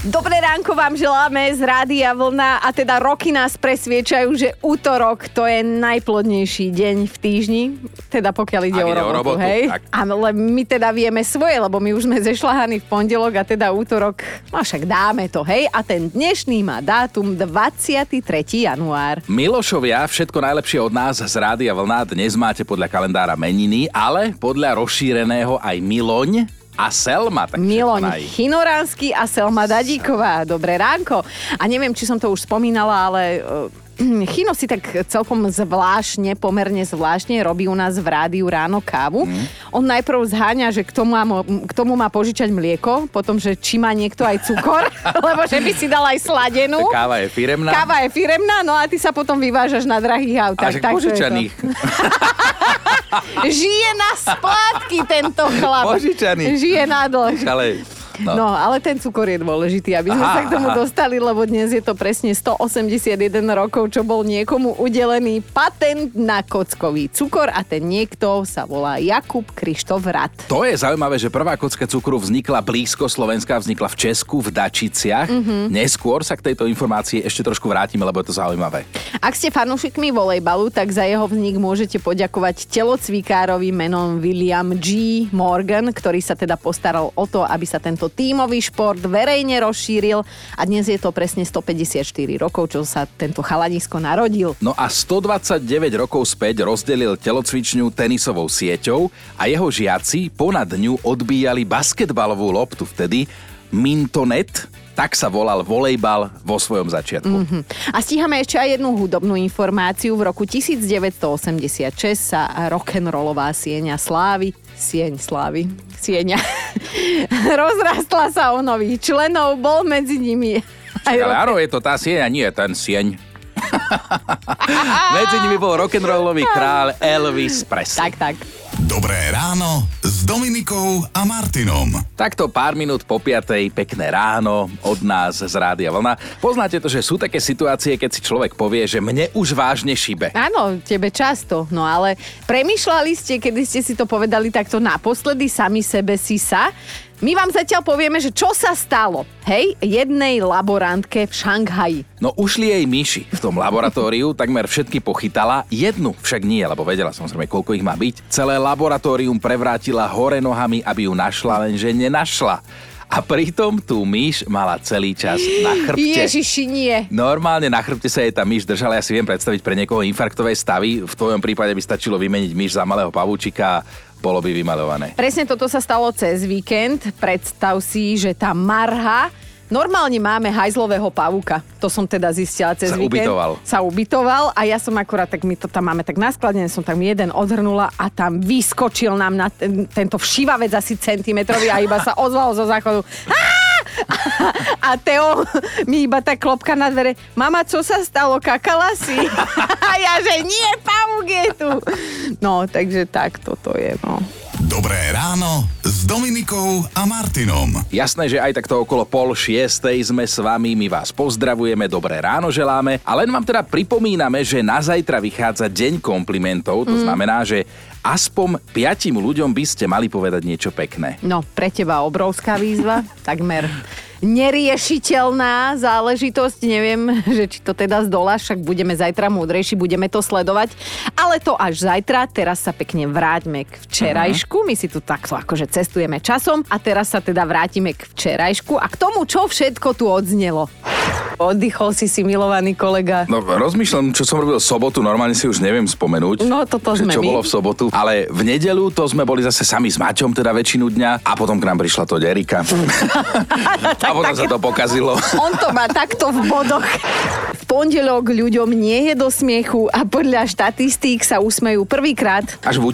Dobré ránko vám želáme z Rádia Vlna a teda roky nás presviečajú, že útorok to je najplodnejší deň v týždni, teda pokiaľ ide o ide o robotu, robotu, hej? tak. Ale my teda vieme svoje, lebo my už sme zešľahaní v pondelok a teda útorok, no však dáme to, hej? A ten dnešný má dátum 23. január. Milošovia, všetko najlepšie od nás z Rádia Vlna. Dnes máte podľa kalendára meniny, ale podľa rozšíreného aj Miloň a Selma. Takže Miloň. Chinoránsky a Selma Dadíková. Dobré ránko. A neviem, či som to už spomínala, ale eh, Chino si tak celkom zvláštne, pomerne zvláštne robí u nás v rádiu ráno kávu. Mhm. On najprv zháňa, že k tomu, má, k tomu má požičať mlieko, potom, že či má niekto aj cukor, lebo že by si dal aj sladenú. Káva je firemná. Káva je firemná, no a ty sa potom vyvážaš na drahých a autách. že Tak požičaných. Žije na splátky tento chlap. Požičaný. Žije na dlh. Ale, No. no. ale ten cukor je dôležitý, aby sme Aha, sa k tomu aha. dostali, lebo dnes je to presne 181 rokov, čo bol niekomu udelený patent na kockový cukor a ten niekto sa volá Jakub Krištof Rad. To je zaujímavé, že prvá kocka cukru vznikla blízko Slovenska, vznikla v Česku, v Dačiciach. Mhm. Mm-hmm. Neskôr sa k tejto informácii ešte trošku vrátime, lebo je to zaujímavé. Ak ste fanúšikmi volejbalu, tak za jeho vznik môžete poďakovať telocvikárovi menom William G. Morgan, ktorý sa teda postaral o to, aby sa tento tímový šport verejne rozšíril a dnes je to presne 154 rokov, čo sa tento chalanisko narodil. No a 129 rokov späť rozdelil telocvičňu tenisovou sieťou a jeho žiaci ponad ňu odbíjali basketbalovú loptu vtedy Mintonet, tak sa volal volejbal vo svojom začiatku. Mm-hmm. A stíhame ešte aj jednu hudobnú informáciu. V roku 1986 sa rock'n'rollová sieňa slávy, sieň slávy, sieňa, rozrastla sa o nových členov, bol medzi nimi aj Ale rock- áno, je to tá sieň a nie ten sieň. Medzi nimi bol rock'n'rollový král Elvis Presley. Tak, tak. Dobré ráno Dominikou a Martinom. Takto pár minút po piatej, pekné ráno od nás z Rádia Vlna. Poznáte to, že sú také situácie, keď si človek povie, že mne už vážne šibe. Áno, tebe často, no ale premyšľali ste, kedy ste si to povedali takto naposledy sami sebe si sa? My vám zatiaľ povieme, že čo sa stalo, hej, jednej laborantke v Šanghaji. No ušli jej myši. V tom laboratóriu takmer všetky pochytala, jednu však nie, lebo vedela samozrejme, koľko ich má byť. Celé laboratórium prevrátila hore nohami, aby ju našla, lenže nenašla. A pritom tú myš mala celý čas na chrbte. Ježiši, nie. Normálne na chrbte sa jej tá myš držala, ja si viem predstaviť pre niekoho infarktové stavy. V tvojom prípade by stačilo vymeniť myš za malého pavúčika bolo by vymalované. Presne toto sa stalo cez víkend. Predstav si, že tá marha Normálne máme hajzlového pavúka. To som teda zistila cez Sa víkend. ubytoval. Sa ubytoval a ja som akurát, tak my to tam máme tak naskladené, som tam jeden odhrnula a tam vyskočil nám na ten, tento všivavec asi centimetrový a iba sa ozval zo záchodu. Á! A Teo mi iba tak klopka na dvere. Mama, čo sa stalo? Kakala si? A ja, že nie, pavúk je tu. No, takže tak toto je, no. Dobré ráno s Dominikou a Martinom. Jasné, že aj takto okolo pol šiestej sme s vami, my vás pozdravujeme, dobré ráno želáme a len vám teda pripomíname, že na zajtra vychádza deň komplimentov, to mm. znamená, že aspoň piatim ľuďom by ste mali povedať niečo pekné. No, pre teba obrovská výzva, takmer neriešiteľná záležitosť. Neviem, že či to teda zdoláš, však budeme zajtra múdrejší, budeme to sledovať. Ale to až zajtra, teraz sa pekne vráťme k včerajšku. My si tu takto akože cestujeme časom a teraz sa teda vrátime k včerajšku a k tomu, čo všetko tu odznelo. Oddychol si si, milovaný kolega. No rozmýšľam, čo som robil v sobotu, normálne si už neviem spomenúť. No, toto sme čo my. bolo v sobotu, ale v nedelu to sme boli zase sami s Maťom teda väčšinu dňa a potom k nám prišla to Erika. a potom sa to pokazilo. On to má takto v bodoch. V pondelok ľuďom nie je do smiechu a podľa štatistík sa usmejú prvýkrát. Až v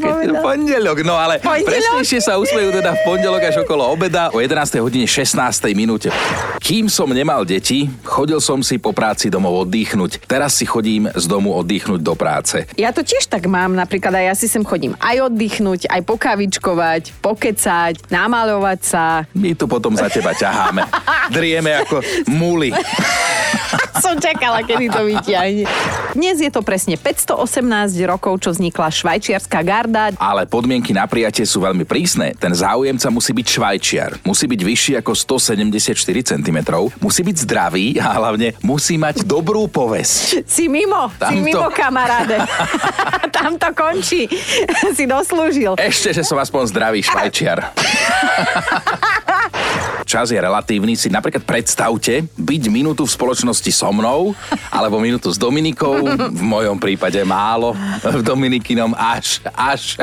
povedala. pondelok, no ale Pondelok? presnejšie sa usmejú teda v pondelok až okolo obeda o 11. hodine 16. minúte. Kým som nemal deti, chodil som si po práci domov oddychnúť. Teraz si chodím z domu oddychnúť do práce. Ja to tiež tak mám, napríklad aj ja si sem chodím aj oddychnúť, aj pokavičkovať, pokecať, namaľovať sa. My tu potom za teba ťaháme. Drieme ako muly. Som čakala, kedy to vyťahne. Dnes je to presne 518 rokov, čo vznikla švajčiarská garda. Ale podmienky na prijatie sú veľmi prísne. Ten záujemca musí byť švajčiar, musí byť vyšší ako 174 cm, musí byť zdravý a hlavne musí mať dobrú povesť. Si mimo, Tam si mimo kamaráde. Tam to končí. si doslúžil. Ešte, že som aspoň zdravý švajčiar. Čas je relatívny, si napríklad predstavte byť minútu v spoločnosti so mnou, alebo minútu s Dominikou, v mojom prípade málo, v Dominikinom až, až.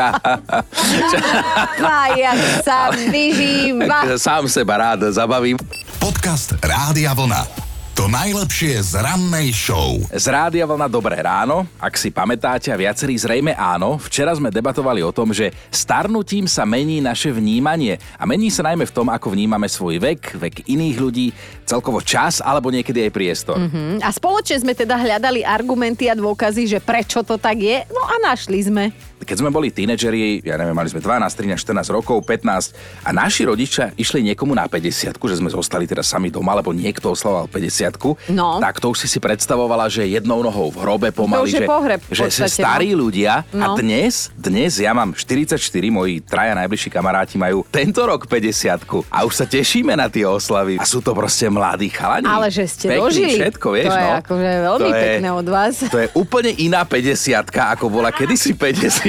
A jak sa vyžíva. Sám seba rád zabavím. Podcast Rádia Vlna. To najlepšie z rannej show. Z Rádia Vlna Dobré ráno, ak si pamätáte a viacerí zrejme áno, včera sme debatovali o tom, že starnutím sa mení naše vnímanie a mení sa najmä v tom, ako vnímame svoj vek, vek iných ľudí, celkovo čas alebo niekedy aj priestor. Mm-hmm. A spoločne sme teda hľadali argumenty a dôkazy, že prečo to tak je. No a našli sme. Keď sme boli tínedžeri, ja neviem, mali sme 12, 13, 14 rokov, 15 a naši rodičia išli niekomu na 50, že sme zostali teda sami doma, lebo niekto oslavoval 50 No. tak to už si si predstavovala, že jednou nohou v hrobe pomaly, je že, pohreb že, podstate, starí ľudia a No. dnes, dnes ja mám 44, moji traja najbližší kamaráti majú tento rok 50 a už sa tešíme na tie oslavy a sú to proste mladí chalani. Ale že ste Pekný dožili. všetko, vieš, to je no. akože veľmi To je- pekné od vás. To je úplne iná 50 ako bola kedysi 50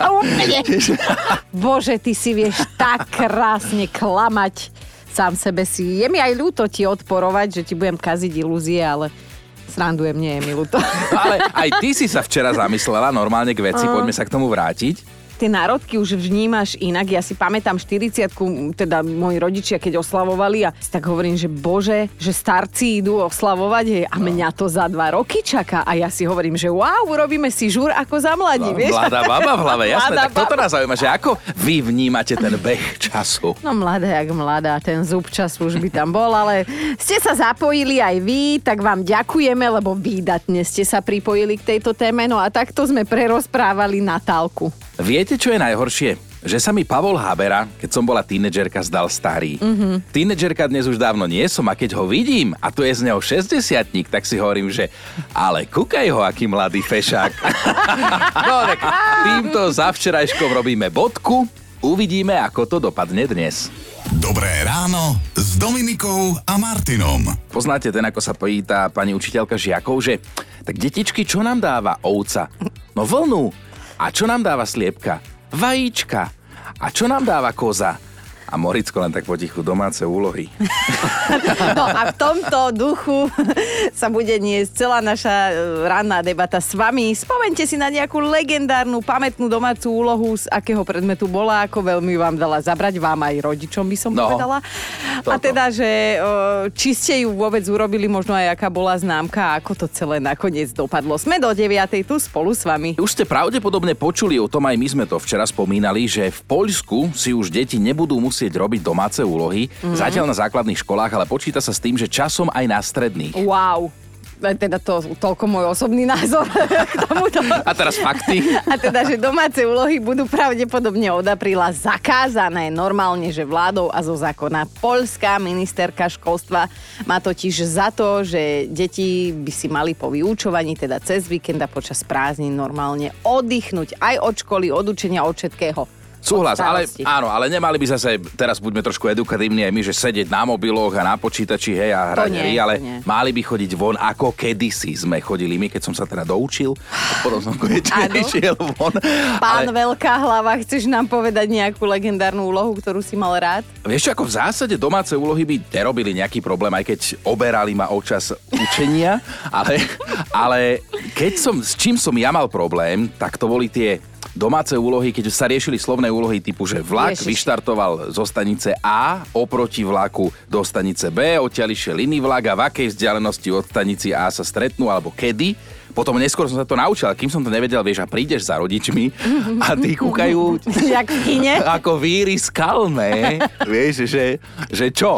A úplne. Bože, ty si vieš tak krásne klamať sám sebe si. Je mi aj ľúto ti odporovať, že ti budem kaziť ilúzie, ale srandujem, nie je mi ľúto. Ale aj ty si sa včera zamyslela normálne k veci, poďme sa k tomu vrátiť. Tie národky už vnímaš inak. Ja si pamätám 40 teda moji rodičia, keď oslavovali a tak hovorím, že bože, že starci idú oslavovať hej, a mňa to za dva roky čaká. A ja si hovorím, že wow, urobíme si žúr ako za mladí, vieš? Mladá baba v hlave, jasné. Mladá Tak toto nás zaujíma, že ako vy vnímate ten beh času. No mladá jak mladá, ten zub času už by tam bol, ale ste sa zapojili aj vy, tak vám ďakujeme, lebo výdatne ste sa pripojili k tejto téme, no a takto sme prerozprávali Natálku. Viete, čo je najhoršie? Že sa mi Pavol Habera, keď som bola tínedžerka, zdal starý. Mm-hmm. Tínedžerka dnes už dávno nie som a keď ho vidím, a to je z neho 60 tak si hovorím, že ale kúkaj ho, aký mladý fešák. no tak týmto za včerajškom robíme bodku. Uvidíme, ako to dopadne dnes. Dobré ráno s Dominikou a Martinom. Poznáte ten, ako sa pýta pani učiteľka žiakov, že tak detičky, čo nám dáva ovca? No vlnu. A čo nám dáva sliepka? Vajíčka. A čo nám dáva koza? A Moricko len tak potichu domáce úlohy. No a v tomto duchu sa bude niesť celá naša e, ranná debata s vami. Spomente si na nejakú legendárnu, pamätnú domácu úlohu, z akého predmetu bola, ako veľmi vám dala zabrať, vám aj rodičom by som No, povedala. A toto. teda, že či ste ju vôbec urobili, možno aj aká bola známka a ako to celé nakoniec dopadlo. Sme do 9. tu spolu s vami. Už ste pravdepodobne počuli o tom, aj my sme to včera spomínali, že v Poľsku si už deti nebudú musieť robiť domáce úlohy, mm-hmm. zatiaľ na základných školách, ale počíta sa s tým, že časom aj na stredných. Wow. E, Teda to, toľko môj osobný názor k tomuto. A teraz fakty. A teda, že domáce úlohy budú pravdepodobne od apríla zakázané normálne, že vládou a zo zákona. Poľská ministerka školstva má totiž za to, že deti by si mali po vyučovaní, teda cez víkend a počas prázdnin normálne oddychnúť aj od školy, od učenia, od všetkého. Súhlas, ale áno, ale nemali by zase, teraz buďme trošku edukatívni aj my, že sedieť na mobiloch a na počítači, hej, a hrať hry, ale nie. mali by chodiť von, ako kedysi sme chodili my, keď som sa teda doučil, potom som konečne išiel von. Pán ale Veľká hlava, chceš nám povedať nejakú legendárnu úlohu, ktorú si mal rád? vieš čo, ako v zásade domáce úlohy by nerobili nejaký problém, aj keď oberali ma o čas učenia, ale, ale keď som, s čím som ja mal problém, tak to boli tie domáce úlohy, keď sa riešili slovné úlohy typu, že vlak Ježiš. vyštartoval zo stanice A oproti vlaku do stanice B, odtiaľ išiel iný vlak a v akej vzdialenosti od stanici A sa stretnú alebo kedy. Potom neskôr som sa to naučil, kým som to nevedel, vieš, a prídeš za rodičmi a tí kúkajú Jak v kine? ako víry skalné, vieš, že, že čo?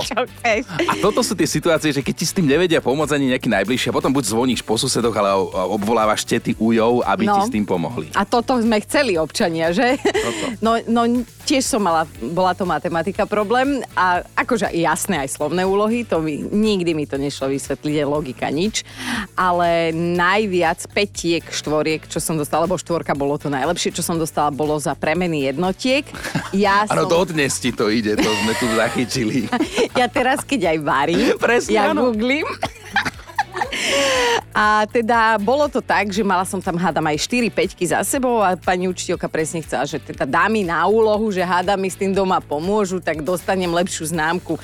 A toto sú tie situácie, že keď ti s tým nevedia pomôcť ani nejaký najbližší, a potom buď zvoníš po susedoch, ale obvolávaš tety ujov, aby No. ti s tým pomohli. A toto sme chceli občania, že? No, no tiež som mala, bola to matematika problém a akože jasné aj slovné úlohy, to mi, nikdy mi to nešlo vysvetliť, logika nič, ale najviac petiek, štvoriek, čo som dostala, lebo štvorka bolo to najlepšie, čo som dostala, bolo za premeny jednotiek. Ja Áno, som... dodnes ti to ide, to sme tu zachytili. ja teraz, keď aj varím, Presne, ja áno. googlím. A teda bolo to tak, že mala som tam hádam aj 4 peťky za sebou a pani učiteľka presne chcela, že teda dá mi na úlohu, že hádam mi s tým doma pomôžu, tak dostanem lepšiu známku.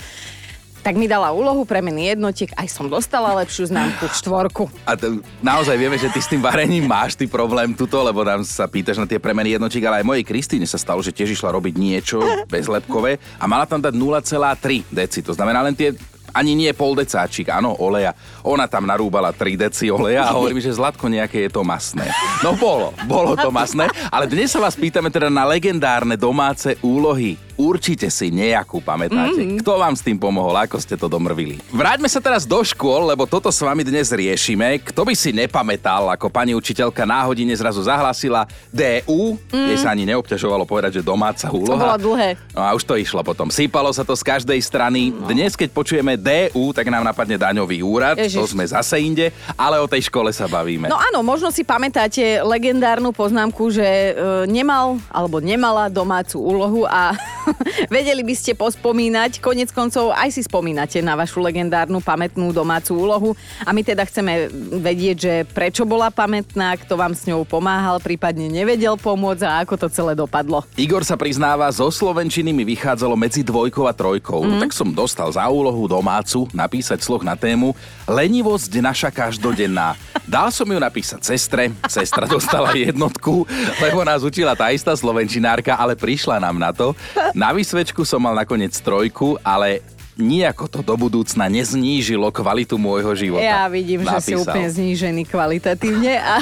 Tak mi dala úlohu premeny jednotiek, aj som dostala lepšiu známku, štvorku. A to, naozaj vieme, že ty s tým varením máš ty problém tuto, lebo tam sa pýtaš na tie premeny jednotiek, ale aj mojej Kristýne sa stalo, že tiež išla robiť niečo bezlepkové a mala tam dať 0,3 deci. To znamená len tie ani nie pol decáčik, áno, oleja. Ona tam narúbala 3 deci oleja a hovorí mi, že Zlatko nejaké je to masné. No bolo, bolo to masné, ale dnes sa vás pýtame teda na legendárne domáce úlohy. Určite si nejakú pamätáte. Mm. Kto vám s tým pomohol? Ako ste to domrvili? Vráťme sa teraz do škôl, lebo toto s vami dnes riešime. Kto by si nepamätal, ako pani učiteľka na hodine zrazu zahlasila DU, mm. jej sa ani neobťažovalo povedať, že domáca úloha. bolo dlhé. No a už to išlo potom. Sypalo sa to z každej strany. Dnes, keď počujeme DU, tak nám napadne daňový úrad. Ježiš. To sme zase inde, ale o tej škole sa bavíme. No áno, možno si pamätáte legendárnu poznámku, že e, nemal alebo nemala domácu úlohu a vedeli by ste pospomínať, konec koncov aj si spomínate na vašu legendárnu pamätnú domácu úlohu a my teda chceme vedieť, že prečo bola pamätná, kto vám s ňou pomáhal, prípadne nevedel pomôcť a ako to celé dopadlo. Igor sa priznáva, zo Slovenčiny mi vychádzalo medzi dvojkou a trojkou. Mm. Tak som dostal za úlohu domácu napísať sloh na tému Lenivosť naša každodenná. Dal som ju napísať sestre, sestra dostala jednotku, lebo nás učila tá istá slovenčinárka, ale prišla nám na to. Na vysvečku som mal nakoniec trojku, ale nijako to do budúcna neznížilo kvalitu môjho života. Ja vidím, že si Napísal. úplne znížený kvalitatívne. A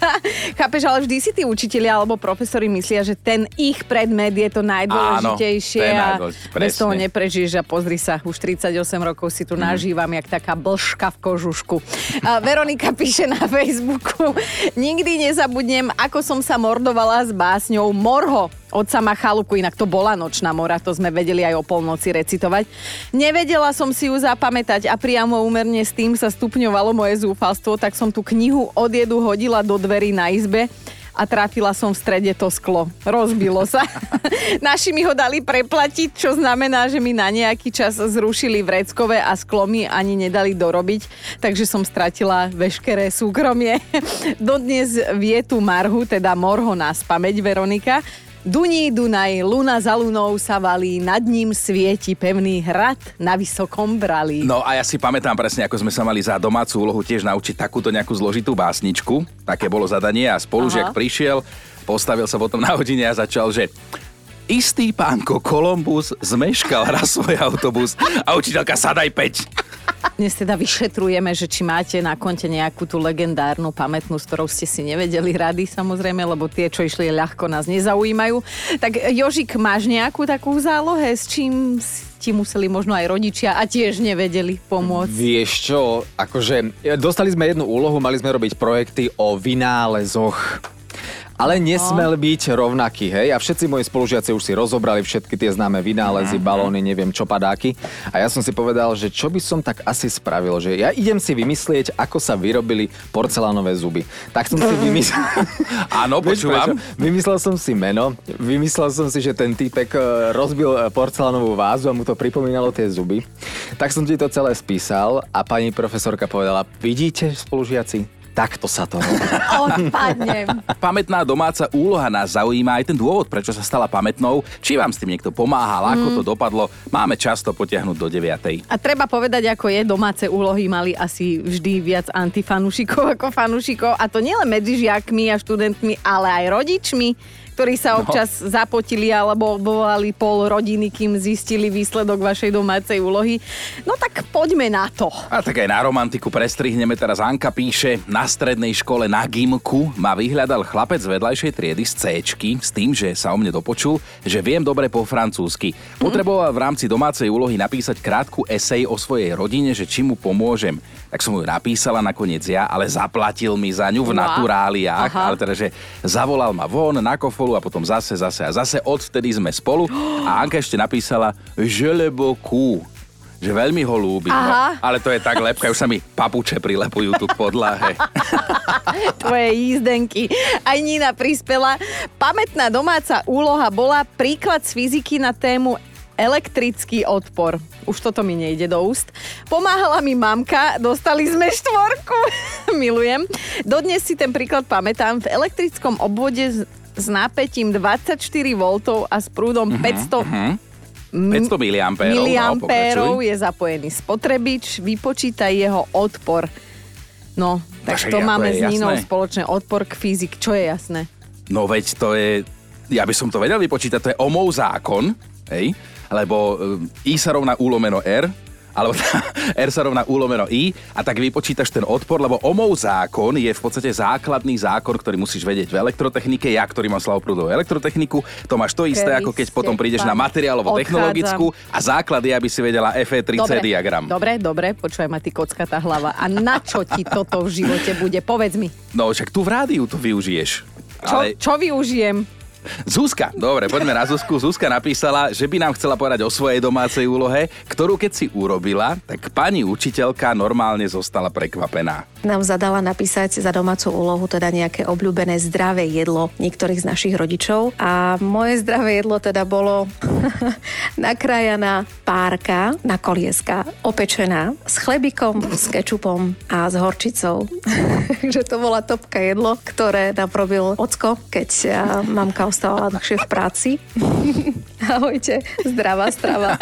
chápeš, ale vždy si tí učitelia alebo profesori myslia, že ten ich predmet je to najdôležitejšie Áno, a najdôležitejšie, bez toho neprežiješ a pozri sa, už 38 rokov si Mhm. tu nažívam, jak taká blžka v kožušku. A Veronika píše na Facebooku, nikdy nezabudnem, ako som sa mordovala s básňou Morho od sama chalúbku, inak to bola nočná mora, to sme vedeli aj o polnoci recitovať. Nevedela som si ju zapamätať a priamo úmerne s tým sa stupňovalo moje zúfalstvo, tak som tú knihu od jedu hodila do dverí na izbe a trafila som v strede to sklo. Rozbilo sa. Naši mi ho dali preplatiť, čo znamená, že mi na nejaký čas zrušili vreckové a sklo mi ani nedali dorobiť, takže som stratila veškeré súkromie. Dodnes vie tú marhu, teda morho na spameť Veronika. Duní Dunaj, luna za lunou sa valí, nad ním svieti pevný hrad na vysokom brali. No a ja si pamätám presne, ako sme sa mali za domácu úlohu tiež naučiť takúto nejakú zložitú básničku. Také bolo zadanie a spolužiak Aha. prišiel, postavil sa potom na hodine a začal, že istý pánko Kolumbus zmeškal raz svoj autobus a učiteľka sadaj peť. Dnes teda vyšetrujeme, že či máte na konte nejakú tú legendárnu pamätnú, s ktorou ste si nevedeli rady samozrejme, lebo tie, čo išli ľahko, nás nezaujímajú. Tak Jožik, máš nejakú takú zálohe, s čím ti museli možno aj rodičia a tiež nevedeli pomôcť? Vieš čo, akože dostali sme jednu úlohu, mali sme robiť projekty o vynálezoch. Ale nesmel byť rovnaký, hej? A všetci moji spolužiaci už si rozobrali všetky tie známe vynálezy, balóny, neviem čo, padáky. A ja som si povedal, že čo by som tak asi spravil, že ja idem si vymyslieť, ako sa vyrobili porcelánové zuby. Tak som si vymyslel... Áno, počúvam. Vymyslel som si meno, vymyslel som si, že ten týpek e, rozbil e, porcelánovú vázu a mu to pripomínalo tie zuby. Tak som ti to celé spísal a pani profesorka povedala, vidíte spolužiaci, takto sa to robí. Odpadnem. Pamätná domáca úloha nás zaujíma aj ten dôvod, prečo sa stala pamätnou. Či vám s tým niekto pomáhal, ako to dopadlo. Máme často potiahnuť do 9. A treba povedať, ako je, domáce úlohy mali asi vždy viac antifanúšikov ako fanúšikov. A to nielen medzi žiakmi a študentmi, ale aj rodičmi, ktorí sa občas no. zapotili alebo volali pol rodiny, kým zistili výsledok vašej domácej úlohy. No tak poďme na to. A tak aj na romantiku prestrihneme teraz. Anka píše, na strednej škole na Gimku ma vyhľadal chlapec z vedľajšej triedy z C s tým, že sa o mne dopočul, že viem dobre po francúzsky. Potreboval v rámci domácej úlohy napísať krátku esej o svojej rodine, že či mu pomôžem. Tak som ju napísala nakoniec ja, ale zaplatil mi za ňu v naturáliách. Aha. Ale teda, že zavolal ma von na kofor spolu a potom zase, zase a zase odvtedy sme spolu. A Anka ešte napísala, že lebo ku že veľmi ho ľúbi. No, Aha. ale to je tak lepka, už sa mi papuče prilepujú tu k podlahe. Tvoje jízdenky. Aj Nina prispela. Pamätná domáca úloha bola príklad z fyziky na tému elektrický odpor. Už toto mi nejde do úst. Pomáhala mi mamka, dostali sme štvorku. Milujem. Dodnes si ten príklad pamätám. V elektrickom obvode s, nápetím 24 V a s prúdom 500 500 miliampérov. miliampérov je zapojený spotrebič, vypočíta jeho odpor. No, tak však to máme s Ninou spoločné odpor k fyzik. Čo je jasné? No veď to je, ja by som to vedel vypočítať, to je omov zákon, hej? Lebo um, I sa rovná U lomeno R, alebo R sa rovná U lomeno I a tak vypočítaš ten odpor, lebo omov zákon je v podstate základný zákon, ktorý musíš vedieť v elektrotechnike. Ja, ktorý mám slavoprúdovú elektrotechniku, to máš to isté, ako keď potom prídeš na materiálovo-technologickú a základ je, aby si vedela FE3C diagram. dobre, dobre, počúvaj ma, ty kocka tá hlava. A na čo ti toto v živote bude? Povedz mi. No však tu v rádiu to využiješ. Čo, Ale čo využijem? Zuzka, dobre, poďme na Zuzku. Zuzka napísala, že by nám chcela povedať o svojej domácej úlohe, ktorú keď si urobila, tak pani učiteľka normálne zostala prekvapená. Nám zadala napísať za domácu úlohu teda nejaké obľúbené zdravé jedlo niektorých z našich rodičov. A moje zdravé jedlo teda bolo nakrájaná párka na kolieska, opečená s chlebikom, s kečupom a s horčicou. Takže to bola topka jedlo, ktoré nám robil ocko, keď mamka ostávala dlhšie v práci. Ahojte, zdravá strava.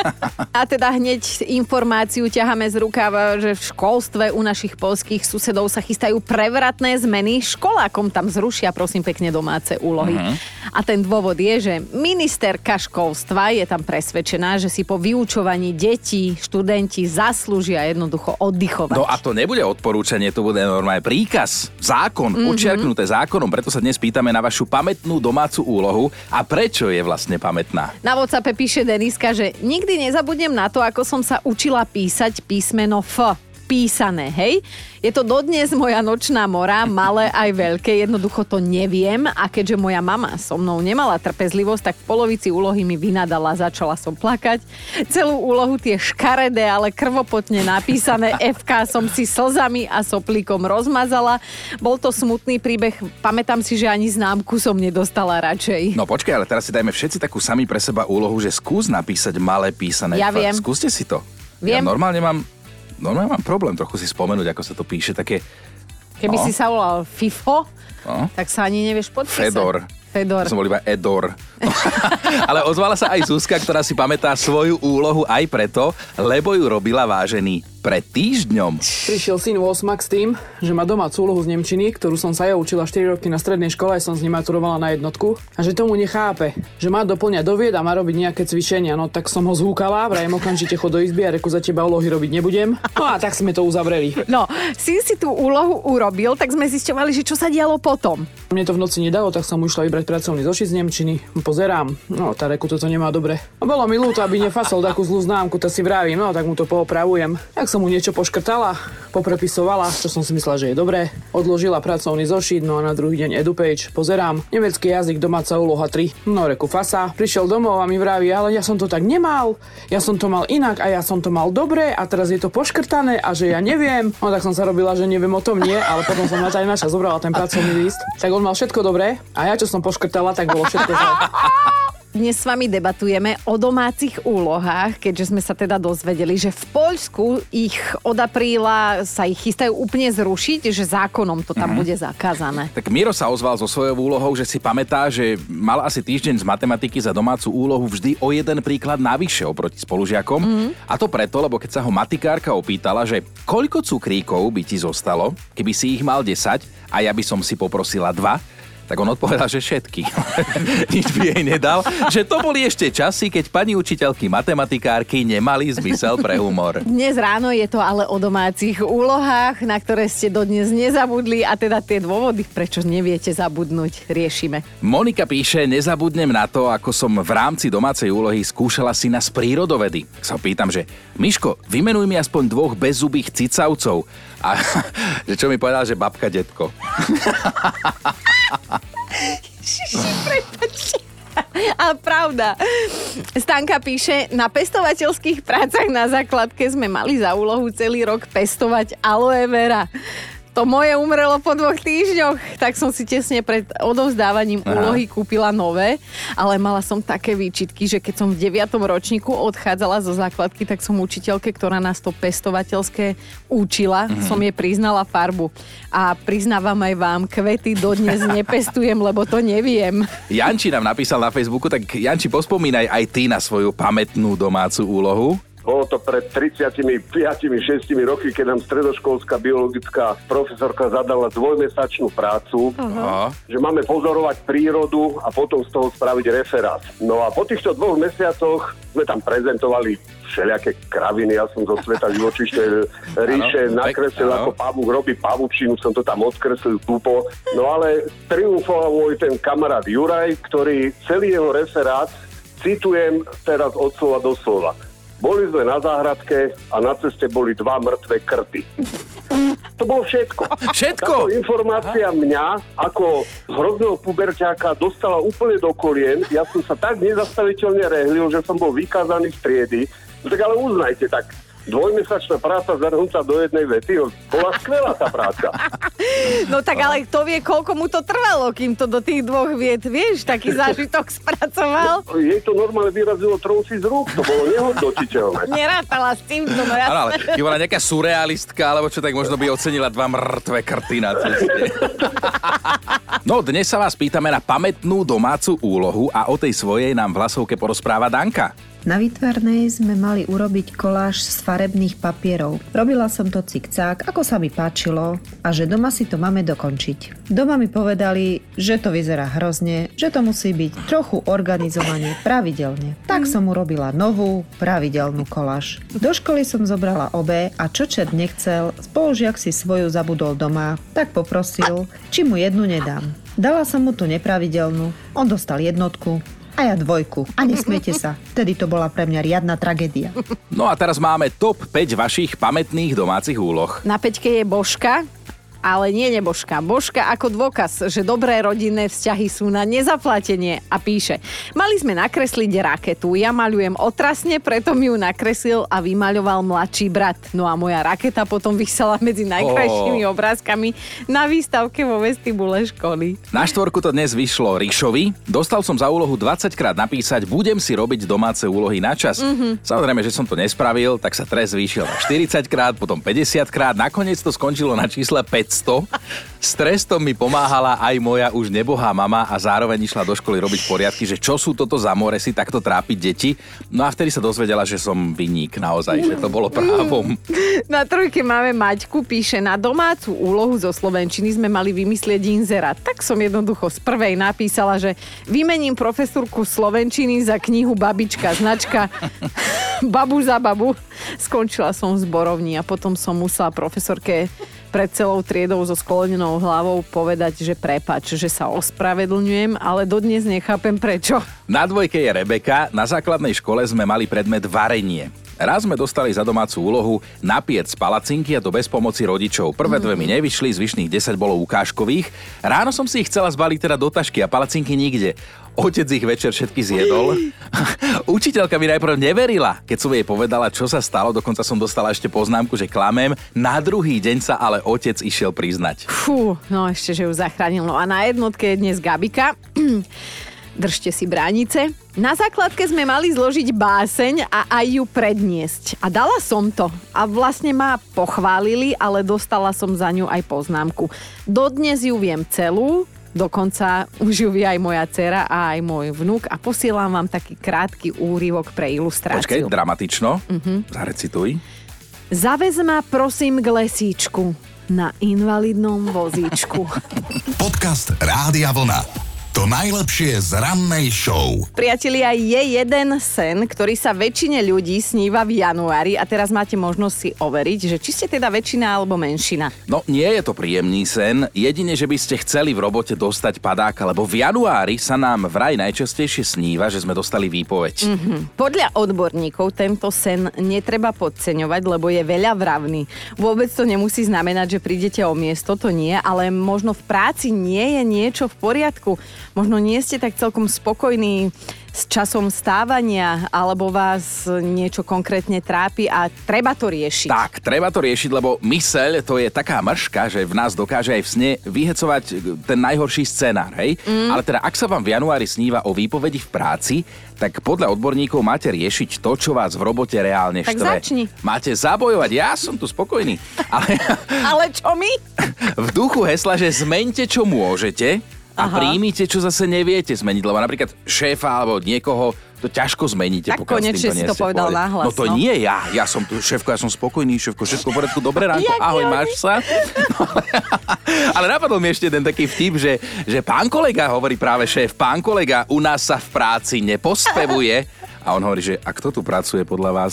A teda hneď informáciu ťaháme z rukáva, že v školstve u našich polských susedov sa chystajú prevratné zmeny. Školákom tam zrušia, prosím pekne, domáce úlohy. Uh-huh. A ten dôvod je, že ministerka školstva je tam presvedčená, že si po vyučovaní detí študenti zaslúžia jednoducho oddychovať. No a to nebude odporúčanie, to bude normálne príkaz, zákon, mm-hmm. učiarknuté zákonom, preto sa dnes pýtame na vašu pamätnú domácu úlohu a prečo je vlastne pamätná. Na WhatsAppe píše Deniska, že nikdy nezabudnem na to, ako som sa učila písať písmeno F. Písané, hej? Je to dodnes moja nočná mora, malé aj veľké, jednoducho to neviem a keďže moja mama so mnou nemala trpezlivosť, tak v polovici úlohy mi vynadala, začala som plakať. Celú úlohu tie škaredé, ale krvopotne napísané FK som si slzami a soplíkom rozmazala. Bol to smutný príbeh, pamätám si, že ani známku som nedostala radšej. No počkaj, ale teraz si dajme všetci takú sami pre seba úlohu, že skús napísať malé písané. Ja F. viem. Skúste si to. Ja Viem. normálne mám, normálne mám problém trochu si spomenúť, ako sa to píše, také Keby No. si sa volal FIFO, No. tak sa ani nevieš podpísať. Fedor. Fedor. To som bol iba Edor. Ale ozvala sa aj Zuzka, ktorá si pamätá svoju úlohu aj preto, lebo ju robila vážený pred týždňom. Prišiel syn 8 s tým, že má domácu úlohu z Nemčiny, ktorú som sa ja učila 4 roky na strednej škole, aj som z nej maturovala na jednotku, a že tomu nechápe, že má doplňať do vied a má robiť nejaké cvičenia. No tak som ho zhúkala, vrajem okamžite chod do izby a reku za teba úlohy robiť nebudem. No a tak sme to uzavreli. No, si si tú úlohu urobil, tak sme zisťovali, že čo sa dialo potom. Mne to v noci nedalo, tak som išla vybrať pracovný zošit z Nemčiny. Pozerám, no tá reku toto nemá dobre. A bolo mi ľúto, aby nefasol takú zlú známku, tak si vravím, no tak mu to poopravujem. Tak som mu niečo poškrtala, poprepisovala, čo som si myslela, že je dobré. Odložila pracovný zošit, no a na druhý deň edupage. Pozerám, nemecký jazyk, domáca úloha 3. No reku fasa. Prišiel domov a mi vraví, ale ja som to tak nemal, ja som to mal inak a ja som to mal dobre a teraz je to poškrtané a že ja neviem. No tak som sa robila, že neviem o tom nie, ale potom som na naša zobrala ten pracovný list. Tak on mal všetko dobré a ja, čo som poškrtala, tak bolo všetko zle. Dnes s vami debatujeme o domácich úlohách, keďže sme sa teda dozvedeli, že v Poľsku ich od apríla sa ich chystajú úplne zrušiť, že zákonom to tam bude zakázané. Tak Miro sa ozval so svojou úlohou, že si pamätá, že mal asi týždeň z matematiky za domácu úlohu vždy o jeden príklad navyše oproti spolužiakom. A to preto, lebo keď sa ho matikárka opýtala, že koľko cukríkov by ti zostalo, keby si ich mal 10 a ja by som si poprosila dva, tak on odpovedal, že všetky. Nič by jej nedal. Že to boli ešte časy, keď pani učiteľky matematikárky nemali zmysel pre humor. Dnes ráno je to ale o domácich úlohách, na ktoré ste dodnes nezabudli a teda tie dôvody, prečo neviete zabudnúť, riešime. Monika píše, nezabudnem na to, ako som v rámci domácej úlohy skúšala syna z prírodovedy. Sa pýtam, že Miško, vymenuj mi aspoň dvoch bezzubých cicavcov. A že čo mi povedal, že babka, detko. Ježiši, prepač. Pravda. Stanka píše, na pestovateľských prácach na základke sme mali za úlohu celý rok pestovať aloe vera. To moje umrelo po dvoch týždňoch, tak som si tesne pred odovzdávaním Aha. úlohy kúpila nové, ale mala som také výčitky, že keď som v 9. ročníku odchádzala zo základky, tak som učiteľke, ktorá nás to pestovateľské učila, mm-hmm. som jej priznala farbu. A priznávam aj vám, kvety dodnes nepestujem, lebo to neviem. Janči nám napísal na Facebooku, tak Janči, pospomínaj aj ty na svoju pamätnú domácu úlohu. Bolo to pred 35-6 roky, keď nám stredoškolská biologická profesorka zadala dvojmesačnú prácu, uh-huh. že máme pozorovať prírodu a potom z toho spraviť referát. No a po týchto dvoch mesiacoch sme tam prezentovali všelijaké kraviny, ja som zo sveta živočište ríše ano, nakreslil, ako pavúk robí pavučinu, som to tam odkreslil tupo. No ale triumfoval môj ten kamarát Juraj, ktorý celý jeho referát citujem teraz od slova do slova boli sme na záhradke a na ceste boli dva mŕtve krty. To bolo všetko. Všetko? Táto informácia mňa ako hrozného puberťáka dostala úplne do kolien. Ja som sa tak nezastaviteľne rehlil, že som bol vykázaný z triedy. No tak ale uznajte, tak dvojmesačná práca zhrnutá do jednej vety. Bola skvelá tá práca. No tak ale kto vie, koľko mu to trvalo, kým to do tých dvoch viet, vieš, taký zážitok spracoval? Jej to normálne vyrazilo trousi z rúk, to bolo nehodnotiteľné. Nerátala s tým, no jasné. Ale, keď bola nejaká surrealistka, alebo čo, tak možno by ocenila dva mŕtve krty na ceste. No, dnes sa vás pýtame na pamätnú domácu úlohu a o tej svojej nám v hlasovke porozpráva Danka. Na výtvarnej sme mali urobiť koláž z farebných papierov. Robila som to cikcák, ako sa mi páčilo a že doma si to máme dokončiť. Doma mi povedali, že to vyzerá hrozne, že to musí byť trochu organizovanie pravidelne. Tak som urobila novú, pravidelnú koláž. Do školy som zobrala obe a čo čet nechcel, spolužiak si svoju zabudol doma, tak poprosil, či mu jednu nedám. Dala som mu tú nepravidelnú, on dostal jednotku, a ja dvojku. A nesmiete sa. Vtedy to bola pre mňa riadna tragédia. No a teraz máme top 5 vašich pamätných domácich úloh. Na peťke je Božka, ale nie nebožka. Božka ako dôkaz, že dobré rodinné vzťahy sú na nezaplatenie a píše Mali sme nakresliť raketu, ja maľujem otrasne, preto mi ju nakreslil a vymaľoval mladší brat. No a moja raketa potom vysela medzi najkrajšími oh. obrázkami na výstavke vo vestibule školy. Na štvorku to dnes vyšlo Ríšovi. Dostal som za úlohu 20 krát napísať, budem si robiť domáce úlohy na čas. Mm-hmm. Samozrejme, že som to nespravil, tak sa trest zvýšil na 40 krát, potom 50 krát, nakoniec to skončilo na čísle 5 500. S trestom mi pomáhala aj moja už nebohá mama a zároveň išla do školy robiť poriadky, že čo sú toto za more si takto trápiť deti. No a vtedy sa dozvedela, že som vyník naozaj, že to bolo právom. Na trojke máme Maťku, píše, na domácu úlohu zo Slovenčiny sme mali vymyslieť inzerát. Tak som jednoducho z prvej napísala, že vymením profesorku Slovenčiny za knihu Babička, značka Babu za babu. Skončila som v zborovni a potom som musela profesorke pred celou triedou so sklonenou hlavou povedať, že prepač, že sa ospravedlňujem, ale dodnes nechápem prečo. Na dvojke je Rebeka, na základnej škole sme mali predmet varenie. Raz sme dostali za domácu úlohu napiec palacinky a to bez pomoci rodičov. Prvé dve mi nevyšli, zvyšných 10 bolo ukážkových. Ráno som si ich chcela zbaliť teda do tašky a palacinky nikde. Otec ich večer všetky zjedol. Učiteľka mi najprv neverila, keď som jej povedala, čo sa stalo. Dokonca som dostala ešte poznámku, že klamem. Na druhý deň sa ale otec išiel priznať. Fú, no ešte, že ju zachránil. No a na jednotke je dnes Gabika. Držte si bránice. Na základke sme mali zložiť báseň a aj ju predniesť. A dala som to. A vlastne ma pochválili, ale dostala som za ňu aj poznámku. Dodnes ju viem celú, Dokonca už ju vie aj moja dcera a aj môj vnúk a posielam vám taký krátky úryvok pre ilustráciu. Počkej, dramatično. Uh-huh. Zarecituj. Zavez ma prosím k lesíčku na invalidnom vozíčku. Podcast Rádia Vlna. To najlepšie z rannej show. Priatelia, je jeden sen, ktorý sa väčšine ľudí sníva v januári a teraz máte možnosť si overiť, že či ste teda väčšina alebo menšina. No, nie je to príjemný sen, jedine, že by ste chceli v robote dostať padák, lebo v januári sa nám vraj najčastejšie sníva, že sme dostali výpoveď. Mm-hmm. Podľa odborníkov tento sen netreba podceňovať, lebo je veľa vravný. Vôbec to nemusí znamenať, že prídete o miesto, to nie, ale možno v práci nie je niečo v poriadku možno nie ste tak celkom spokojní s časom stávania, alebo vás niečo konkrétne trápi a treba to riešiť. Tak, treba to riešiť, lebo myseľ to je taká mrška, že v nás dokáže aj v sne vyhecovať ten najhorší scenár, hej? Mm. Ale teda, ak sa vám v januári sníva o výpovedi v práci, tak podľa odborníkov máte riešiť to, čo vás v robote reálne Tak štve. začni. Máte zabojovať, ja som tu spokojný. Ale Ale čo my? v duchu hesla, že zmente, čo môžete a Aha. príjmite, čo zase neviete zmeniť. Lebo napríklad šéfa alebo niekoho to ťažko zmeníte. Tak konečne si to povedal nahlas, No to no. nie ja. Ja som tu, šéfko, ja som spokojný, šéfko, všetko v poriadku, dobré ránko, ahoj, máš sa? No, ale napadol mi ešte jeden taký vtip, že, že pán kolega, hovorí práve šéf, pán kolega, u nás sa v práci nepospevuje. A on hovorí, že a kto tu pracuje podľa vás?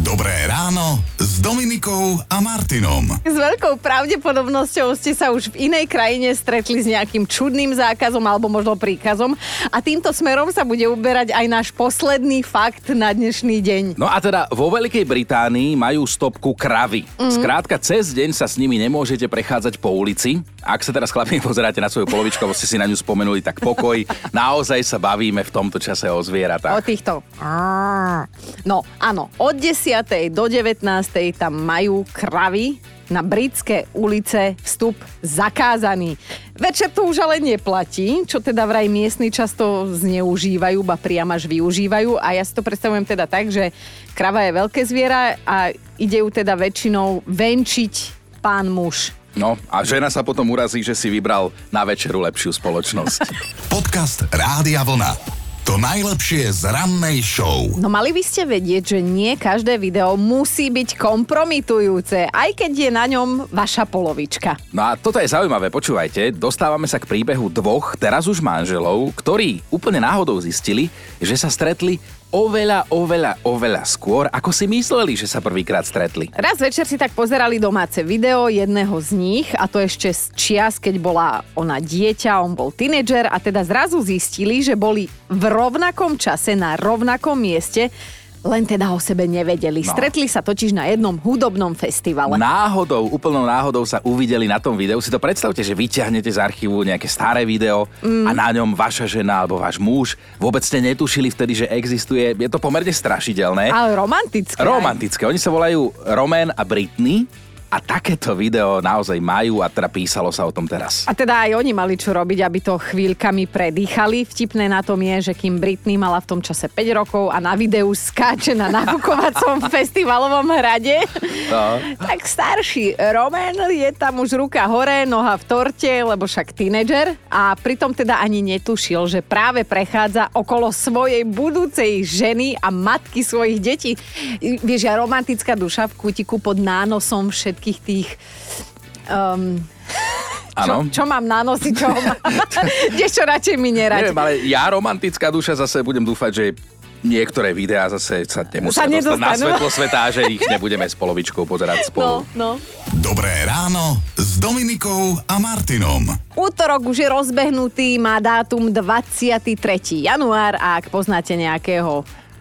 Dobré ráno s Dominikou a Martinom. S veľkou pravdepodobnosťou ste sa už v inej krajine stretli s nejakým čudným zákazom alebo možno príkazom a týmto smerom sa bude uberať aj náš posledný fakt na dnešný deň. No a teda vo Veľkej Británii majú stopku kravy. Mm. Skrátka, cez deň sa s nimi nemôžete prechádzať po ulici. Ak sa teraz chlapi pozeráte na svoju polovičku, alebo ste si na ňu spomenuli, tak pokoj. Naozaj sa bavíme v tomto čase o O zvieratách. týchto. No, áno, od 10. do 19. tam majú kravy na britské ulice vstup zakázaný. Večer to už ale neplatí, čo teda vraj miestni často zneužívajú, ba priam až využívajú a ja si to predstavujem teda tak, že krava je veľké zviera a ide ju teda väčšinou venčiť pán muž. No a žena sa potom urazí, že si vybral na večeru lepšiu spoločnosť. Podcast Rádia Vlna. To najlepšie z rannej show. No mali by ste vedieť, že nie každé video musí byť kompromitujúce, aj keď je na ňom vaša polovička. No a toto je zaujímavé, počúvajte. Dostávame sa k príbehu dvoch, teraz už manželov, ktorí úplne náhodou zistili, že sa stretli oveľa, oveľa, oveľa skôr, ako si mysleli, že sa prvýkrát stretli. Raz večer si tak pozerali domáce video jedného z nich a to ešte z čias, keď bola ona dieťa, on bol tínedžer a teda zrazu zistili, že boli v rovnakom čase na rovnakom mieste, len teda o sebe nevedeli. No. Stretli sa totiž na jednom hudobnom festivale. Náhodou, úplnou náhodou sa uvideli na tom videu. Si to predstavte, že vyťahnete z archívu nejaké staré video mm. a na ňom vaša žena alebo váš muž. Vôbec ste netušili vtedy, že existuje. Je to pomerne strašidelné. Ale romantické. aj. Romantické. Oni sa volajú Roman a Britney a takéto video naozaj majú a teda písalo sa o tom teraz. A teda aj oni mali čo robiť, aby to chvíľkami predýchali. Vtipné na tom je, že kým Britney mala v tom čase 5 rokov a na videu skáče na nafukovacom festivalovom hrade, No. tak starší Roman je tam už ruka hore, noha v torte, lebo však tínedžer a pritom teda ani netušil, že práve prechádza okolo svojej budúcej ženy a matky svojich detí. Vieš, ja romantická duša v kútiku pod nánosom všetkých tých um, Áno. čo, čo mám na nosi, čo mám. Vieš čo, radšej mi nerať. Neviem, ale ja romantická duša zase budem dúfať, že niektoré videá zase sa nemusia Sa dostať na svetlo sveta že ich nebudeme s polovičkou pozerať No, spolu. no. Dobré ráno s Dominikou a Martinom. Útorok už je rozbehnutý, má dátum 23. január a ak poznáte nejakého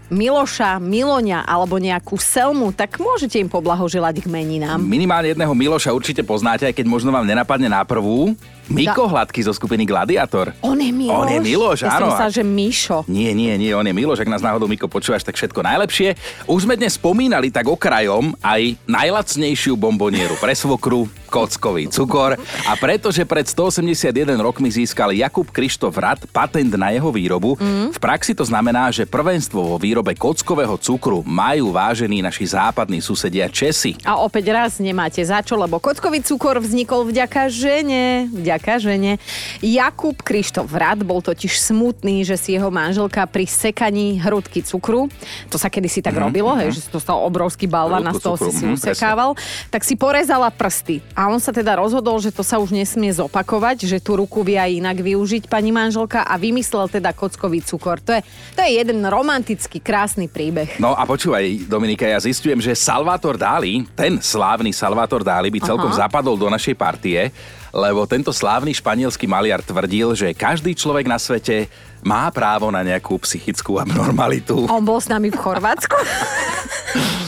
Miloša, Miloňa alebo nejakú Selmu, tak môžete im poblahoželať k meninám. Minimálne jedného Miloša určite poznáte, aj keď možno vám nenapadne na prvú. Miko Hladký zo skupiny Gladiator. On je Miloš? On je Miloš, ja áno. myslela, že Mišo. Nie, nie, nie, on je Miloš, ak nás náhodou Miko počúvaš, tak všetko najlepšie. Už sme dnes spomínali tak okrajom aj najlacnejšiu bombonieru pre svokru, kockový cukor a pretože pred 181 rokmi získal Jakub Krištof Rad patent na jeho výrobu, mm. v praxi to znamená, že prvenstvo vo výrobe kockového cukru majú vážení naši západní susedia Česi. A opäť raz nemáte za čo, lebo kockový cukor vznikol vďaka žene. Vďaka žene. Jakub Krištof Rad bol totiž smutný, že si jeho manželka pri sekaní hrudky cukru, to sa kedysi tak robilo, hej, že si dostal obrovský balvan a z toho si si mhm, usekával, tak si porezala prsty. A on sa teda rozhodol, že to sa už nesmie zopakovať, že tú ruku vie aj inak využiť pani manželka a vymyslel teda kockový cukor. To je, to je jeden romantický, krásny príbeh. No a počúvaj, Dominika, ja zistujem, že Salvator Dali, ten slávny Salvator Dali by celkom Aha. zapadol do našej partie, lebo tento slávny španielský maliar tvrdil, že každý človek na svete má právo na nejakú psychickú abnormalitu. On bol s nami v Chorvátsku.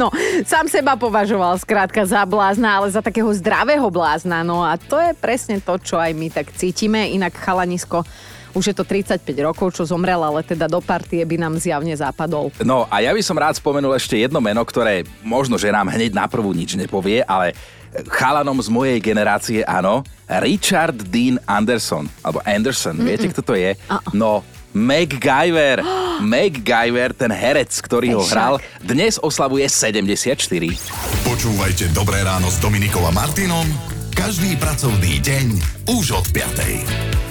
No, sám seba považoval skrátka za blázna, ale za takého zdravého blázna. No a to je presne to, čo aj my tak cítime. Inak chalanisko Už je to 35 rokov, čo zomrel, ale teda do partie by nám zjavne zapadol. No a ja by som rád spomenul ešte jedno meno, ktoré možno, že nám hneď na prvú nič nepovie, ale chalanom z mojej generácie, áno, Richard Dean Anderson, alebo Anderson, Mm-mm. viete, kto to je? No, MacGyver. MacGyver, ten herec, ktorý ho hral, dnes oslavuje 74. Počúvajte Dobré ráno s Dominikom a Martinom každý pracovný deň už od 5.